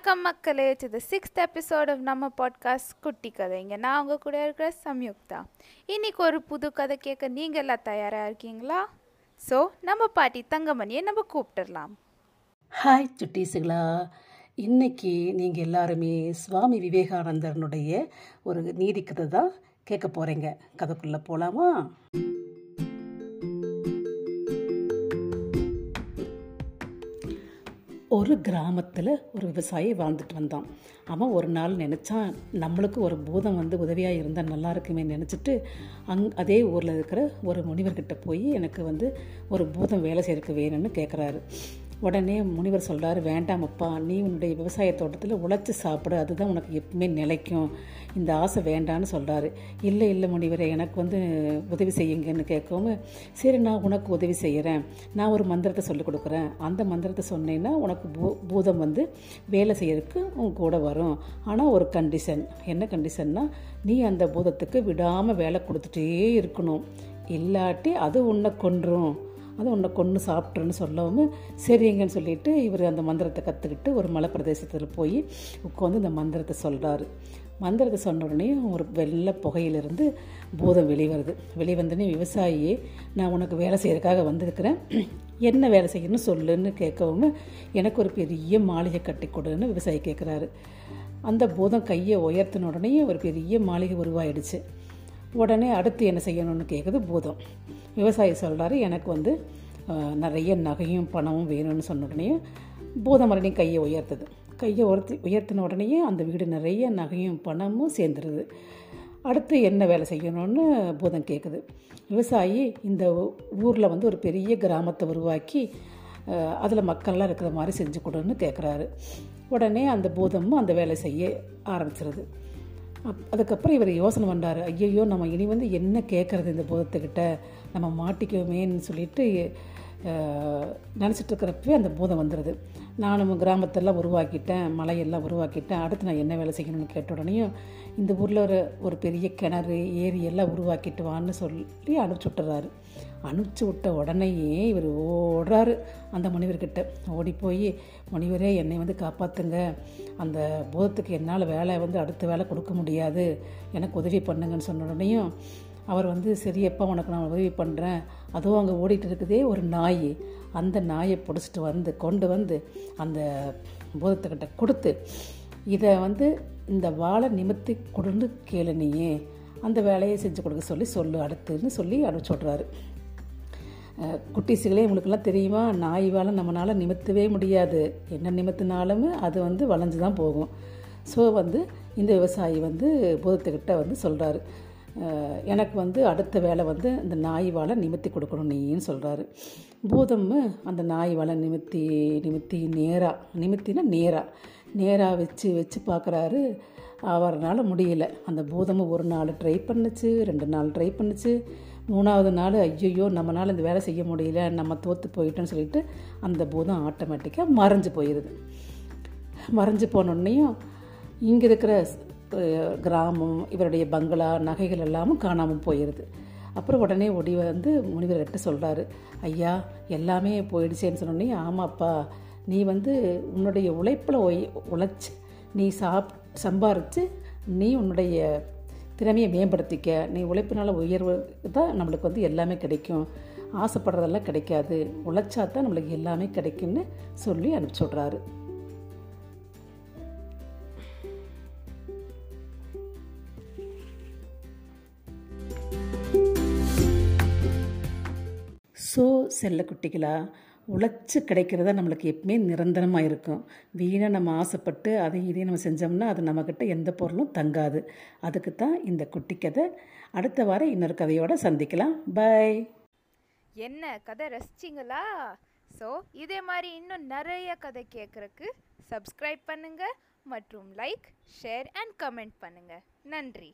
வணக்கம் மக்களே to the sixth episode of நம்ம பாட்காஸ்ட் குட்டி கதைங்க நான் அவங்க கூட இருக்கிற சம்யுக்தா. இன்னைக்கு ஒரு புது கதை கேட்க நீங்கள் எல்லாம் தயாராக இருக்கீங்களா? ஸோ நம்ம பாட்டி தங்கமணியை நம்ம கூப்பிட்டுடலாம். ஹாய் சுட்டீஸுங்களா இன்னைக்கு நீங்கள் எல்லாருமே சுவாமி விவேகானந்தரனுடைய ஒரு நீதி கதை தான் கேட்க போகிறீங்க கதைக்குள்ளே போகலாமா ஒரு கிராமத்தில் ஒரு விவசாயி வாழ்ந்துட்டு வந்தான். அவன் ஒரு நாள் நினச்சான் நம்மளுக்கு ஒரு பூதம் வந்து உதவியாக இருந்தால் நல்லா இருக்குமே நினச்சிட்டு அங் அதே ஊரில் இருக்கிற ஒரு முனிவர்கிட்ட போய் எனக்கு வந்து ஒரு பூதம் வேலை செய்யறதுக்கு வேணும்னு கேட்குறாரு உடனே முனிவர் சொல்கிறாரு வேண்டாமப்பா நீ உன்னுடைய விவசாய தோட்டத்தில் உழைச்சி சாப்பிடு அதுதான் உனக்கு எப்பவுமே நிலைக்கும். இந்த ஆசை வேண்டான்னு சொல்கிறாரு இல்லை இல்லை முனிவரே எனக்கு வந்து உதவி செய்யுங்கன்னு கேட்கவும் சரி நான் உனக்கு உதவி செய்கிறேன் நான் ஒரு மந்திரத்தை சொல்லிக் கொடுக்குறேன். அந்த மந்திரத்தை சொன்னேன்னா உனக்கு பூ பூதம் வந்து வேலை செய்யறதுக்கு உன் கூட வரும். ஆனால் ஒரு கண்டிஷன் என்ன கண்டிஷன்னா நீ அந்த பூதத்துக்கு விடாமல் வேலை கொடுத்துட்டே இருக்கணும். இல்லாட்டி அது உன்னை கொன்றும். அது உன்னை கொன்று சாப்பிட்ருன்னு சொல்லவும் சரிங்கன்னு சொல்லிட்டு இவர் அந்த மந்திரத்தை கற்றுக்கிட்டு ஒரு மலை பிரதேசத்தில் போய் உட்காந்து இந்த மந்திரத்தை சொல்கிறாரு மந்திரத்தை சொன்ன உடனே ஒரு வெள்ளை புகையிலிருந்து பூதம் வெளிவருது. வெளிவந்தோடனே விவசாயியே நான் உனக்கு வேலை செய்கிறதுக்காக வந்திருக்கிறேன். என்ன வேலை செய்யணும்னு சொல்லுன்னு கேட்கவும் எனக்கு ஒரு பெரிய மாளிகை கட்டி கொடுன்னு விவசாயி கேட்குறாரு அந்த பூதம் கையை உயர்த்தின உடனே ஒரு பெரிய மாளிகை உருவாயிடுச்சு. உடனே அடுத்து என்ன செய்யணும்னு கேட்குது பூதம். விவசாயி சொல்கிறாரு எனக்கு வந்து நிறைய நகையும் பணமும் வேணும்னு சொன்ன உடனே பூதம் மறுபடியும் கையை உயர்த்துது. கையை உயர்த்தி உயர்த்தின உடனேயே அந்த வீடு நிறைய நகையும் பணமும் சேர்ந்துருது. அடுத்து என்ன வேலை செய்யணும்னு பூதம் கேட்குது விவசாயி இந்த ஊரில் வந்து ஒரு பெரிய கிராமத்தை உருவாக்கி அதில் மக்கள்லாம் இருக்கிற மாதிரி செஞ்சு கொடுன்னு கேட்குறாரு உடனே அந்த பூதமும் அந்த வேலை செய்ய ஆரம்பிச்சிருது. அப் அதுக்கப்புறம் இவர் யோசனை பண்ணார் ஐயையோ நம்ம இனி வந்து என்ன கேட்குறது இந்த பூதத்துக்கிட்ட? நம்ம மாட்டிக்குவோமேன்னு சொல்லிட்டு நினச்சிட்டு இருக்கிறப்பவே அந்த பூதம் வந்துடுது நானும் கிராமத்தெல்லாம் உருவாக்கிட்டேன் மலையெல்லாம் உருவாக்கிட்டேன். அடுத்து நான் என்ன வேலை செய்யணும்னு கேட்ட உடனேயும் இந்த ஊரில் ஒரு ஒரு பெரிய கிணறு ஏரி எல்லாம் உருவாக்கிட்டு வான்னு சொல்லி அனுப்பிச்சி விட்டுறாரு. அனுப்பிச்சி விட்ட உடனேயே இவர் ஓடுறாரு. அந்த முனிவர்கிட்ட ஓடி போய் முனிவரே என்னை வந்து காப்பாற்றுங்க அந்த போதத்துக்கு என்னால் வேலை வந்து அடுத்த வேலை கொடுக்க முடியாது. எனக்கு உதவி பண்ணுங்கன்னு சொன்ன உடனேயும் அவர் வந்து சரியப்பா உனக்கு நான் உதவி பண்ணுறேன் அதுவும் அங்கே ஓடிட்டு இருக்குதே ஒரு நாய். அந்த நாயை பிடிச்சிட்டு வந்து கொண்டு வந்து அந்த பூதத்துக்கிட்ட கொடுத்து இதை வந்து இந்த வாழை நிமித்தி கொடுந்து கேளு நீயே. அந்த வேலையை செஞ்சு கொடுக்க சொல்லி சொல்லு அடுத்துன்னு சொல்லி அனுப்பிச்சி விட்றாரு அஹ் குட்டீஸுகளே உங்களுக்கெல்லாம் தெரியுமா? நாய் வாழை நம்மளால் நிமித்தவே முடியாது. என்ன நிமித்தினாலும் அது வந்து வளைஞ்சு தான் போகும். ஸோ வந்து இந்த விவசாயி வந்து பூதத்துக்கிட்ட வந்து சொல்கிறாரு எனக்கு வந்து அடுத்த வேலை வந்து இந்த நாய் வாழை நிமித்தி கொடுக்கணும் நீன்னு சொல்கிறாரு பூதம் அந்த நாய் வாழை நிமித்தி நிமித்தி நேராக நிமித்தினா நேராக நேராக வச்சு வச்சு பார்க்குறாரு. அவரால் முடியல. அந்த பூதமும் ஒரு நாள் ட்ரை பண்ணுச்சு ரெண்டு நாள் ட்ரை பண்ணுச்சு. மூணாவது நாள் ஐயோ நம்மளால் இந்த வேலை செய்ய முடியல நம்ம தோற்று போயிட்டோன்னு சொல்லிட்டு அந்த பூதம் ஆட்டோமேட்டிக்காக மறைஞ்சு போயிடுது மறைஞ்சு போனோடனையும் இங்கே இருக்கிற கிராமம் இவருடைய பங்களா நகைகள் எல்லாமும் காணாமல் போயிடுது அப்புறம் உடனே ஒடி வந்து முனிவர்கிட்ட சொல்கிறாரு ஐயா எல்லாமே போயிடுச்சேன்னு சொன்னோடனே ஆமாப்பா நீ வந்து உன்னுடைய உழைப்பில் ஒய் உழைச்சி நீ சாப் சம்பாரித்து நீ உன்னுடைய திறமையை மேம்படுத்திக்க. நீ உழைப்பினால் உயர்வு தான் நம்மளுக்கு வந்து எல்லாமே கிடைக்கும். ஆசைப்படுறதெல்லாம் கிடைக்காது. உழைச்சா தான் நம்மளுக்கு எல்லாமே கிடைக்கும்னு சொல்லி அனுப்பிச்சி விட்றாரு. ஸோ செல்லக்குட்டிகளா உழைச்சி கிடைக்கிறதா நம்மளுக்கு எப்பவுமே நிரந்தரமாக இருக்கும். வீணாக நம்ம ஆசைப்பட்டு அதையும் இதையும் நம்ம செஞ்சோம்னா அது நம்மக்கிட்ட எந்த பொருளும் தங்காது. அதுக்கு தான் இந்த குட்டி கதை. அடுத்த வாரம் இன்னொரு கதையோட சந்திக்கலாம். பை. என்ன கதை ரசிச்சிங்களா? ஸோ இதே மாதிரி இன்னும் நிறைய கதை கேட்குறக்கு சப்ஸ்கிரைப் பண்ணுங்கள் மற்றும் லைக் ஷேர் அண்ட் கமெண்ட் பண்ணுங்கள் நன்றி.